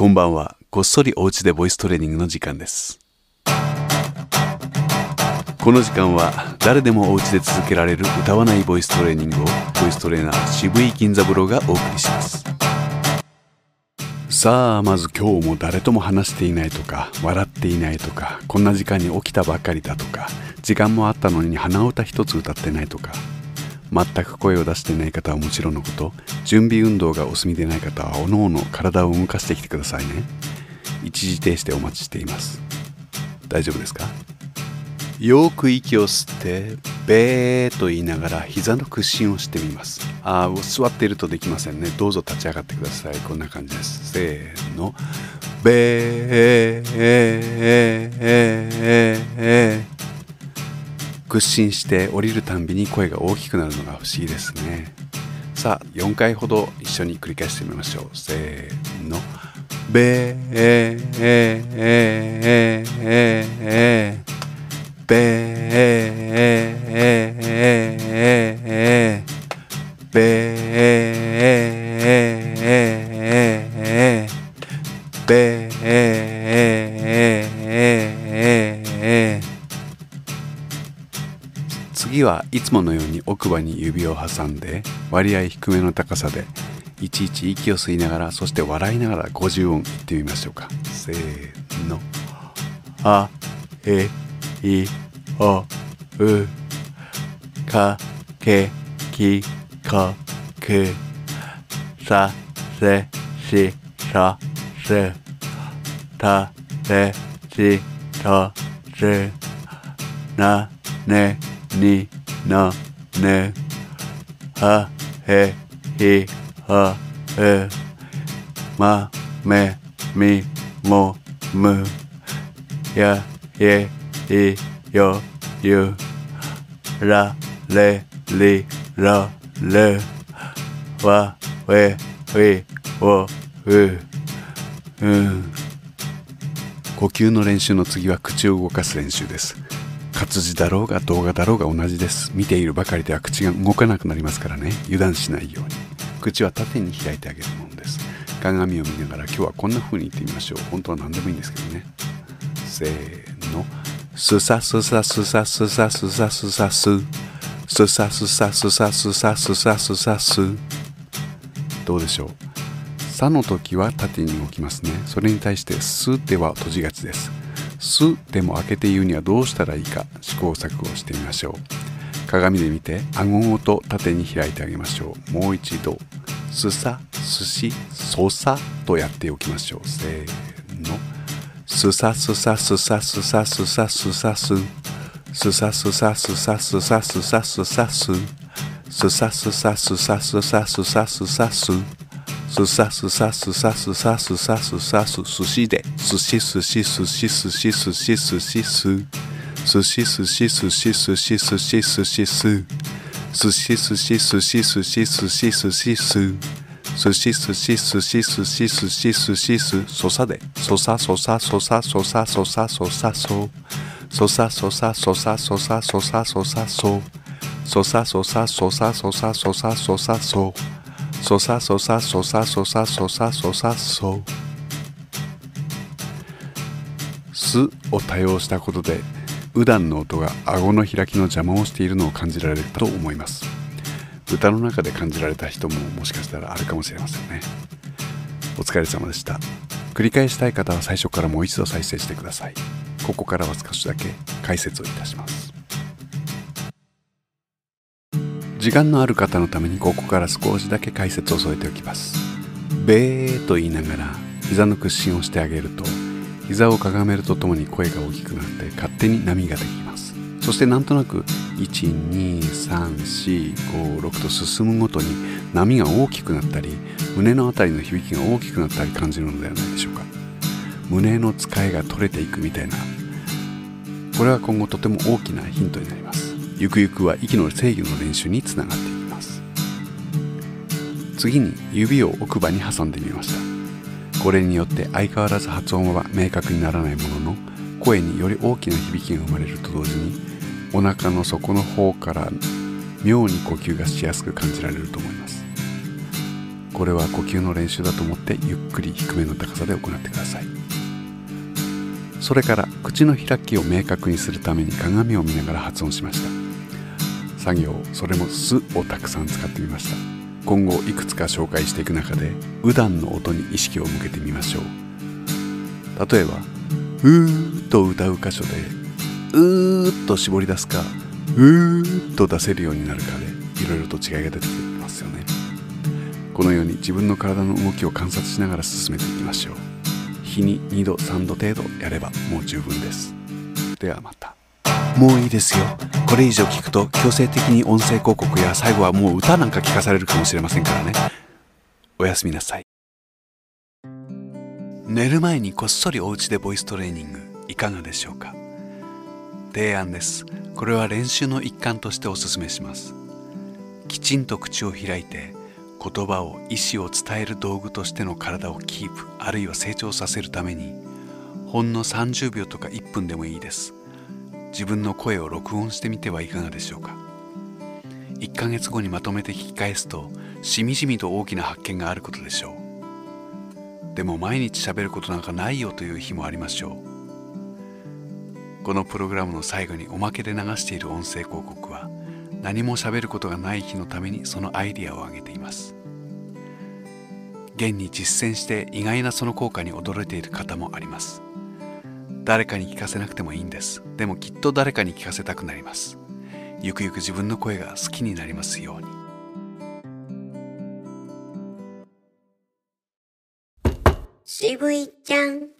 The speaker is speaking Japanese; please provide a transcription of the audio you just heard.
こんばんは。こっそりお家でボイストレーニングの時間です。この時間は誰でもお家で続けられる歌わないボイストレーニングをボイストレーナー渋井銀座風呂がお送りします。さあまず今日も誰とも話していないとか笑っていないとかこんな時間に起きたばかりだとか時間もあったのに鼻歌一つ歌ってないとか全く声を出していない方はもちろんのこと準備運動がお済みでない方はおのおの体を動かしてきてくださいね。一時停止でお待ちしています。大丈夫ですか？よく息を吸ってベーと言いながら膝の屈伸をしてみます。あー座っているとできませんね。どうぞ立ち上がってください。こんな感じです。せーの。ベー。屈伸して降りるたんびに声が大きくなるのが不思議ですね。さあ4回ほど一緒に繰り返してみましょう。せーの。ベーべーべーべー次はいつものように奥歯に指を挟んで割合低めの高さでいちいち息を吸いながらそして笑いながら50音言ってみましょうか。せーの。あえいおうかけきこくさせしそす。たれしとす。なね。にのぬはへひほうまめみもむ。やえいよゆ。られりろるわ we wi おう。うん。呼吸の練習の次は口を動かす練習です。活字だろうが動画だろうが同じです。見ているばかりでは口が動かなくなりますからね。油断しないように。口は縦に開いてあげるものです。鏡を見ながら今日はこんな風に言ってみましょう。本当は何でもいいんですけどね。せーの。すさすさすさすさすさすさす。すさすさすさすさすさすさす。どうでしょう。さの時は縦に動きますね。それに対してすでは閉じがちです。すでも開けて言うにはどうしたらいいか試行錯誤してみましょう。鏡で見て顎ごと縦に開いてあげましょう。もう一度すさすしそさとやっておきましょう。せーの。すさすさすさすさすさすさすすさすさすさすさすさすさすすさすさすさすさすさすさすすさすさすさすさすさすさすすしですしすしすしすしすしすしすすしすしすしすしすしすしすすしすしすしすしすしすしすすしすしすしすしすしすしすそさでそさそさそさそさそさそさそそさそさそさそさそさそさそそさそさそさそさそさそさそそさそさそさそさそさそさそすを多用したことでうだんの音が顎の開きの邪魔をしているのを感じられると思います。歌の中で感じられた人ももしかしたらあるかもしれませんね。お疲れ様でした。繰り返したい方は最初からもう一度再生してください。ここからは少しだけ解説をいたします。時間のある方のためにここから少しだけ解説を添えておきます。ベーと言いながら膝の屈伸をしてあげると膝をかがめるとともに声が大きくなって勝手に波ができます。そしてなんとなく12345と進むごとに波が大きくなったり胸のあたりの響きが大きくなったり感じるのではないでしょうか。胸の使いが取れていくみたいなこれは今後とても大きなヒントになります。ゆくゆくは息の制御の練習につながっていきます。次に指を奥歯に挟んでみました。これによって相変わらず発音は明確にならないものの声により大きな響きが生まれると同時にお腹の底の方から妙に呼吸がしやすく感じられると思います。これは呼吸の練習だと思ってゆっくり低めの高さで行ってください。それから口の開きを明確にするために鏡を見ながら発音しました。作業それも「す」をたくさん使ってみました。今後いくつか紹介していく中でうだんの音に意識を向けてみましょう。例えば「うー」と歌う箇所で「うー」と絞り出すか「うー」と出せるようになるかでいろいろと違いが出てきますよね。このように自分の体の動きを観察しながら進めていきましょう。日に2度3度程度やればもう十分です。ではまた。もういいですよ。これ以上聞くと強制的に音声広告や最後はもう歌なんか聞かされるかもしれませんからね。おやすみなさい。寝る前にこっそりお家でボイストレーニングいかがでしょうか？提案です。これは練習の一環としてお勧めします。きちんと口を開いて言葉を意思を伝える道具としての体をキープあるいは成長させるためにほんの30秒とか1分でもいいです。自分の声を録音してみてはいかがでしょうか。1ヶ月後にまとめて聞き返すとしみじみと大きな発見があることでしょう。でも毎日喋ることなんかないよという日もありましょう。このプログラムの最後におまけで流している音声広告は何も喋ることがない日のためにそのアイディアを挙げています。現に実践して意外なその効果に驚いている方もあります。誰かに聞かせなくてもいいんです。でもきっと誰かに聞かせたくなります。ゆくゆく自分の声が好きになりますように。渋いちゃん。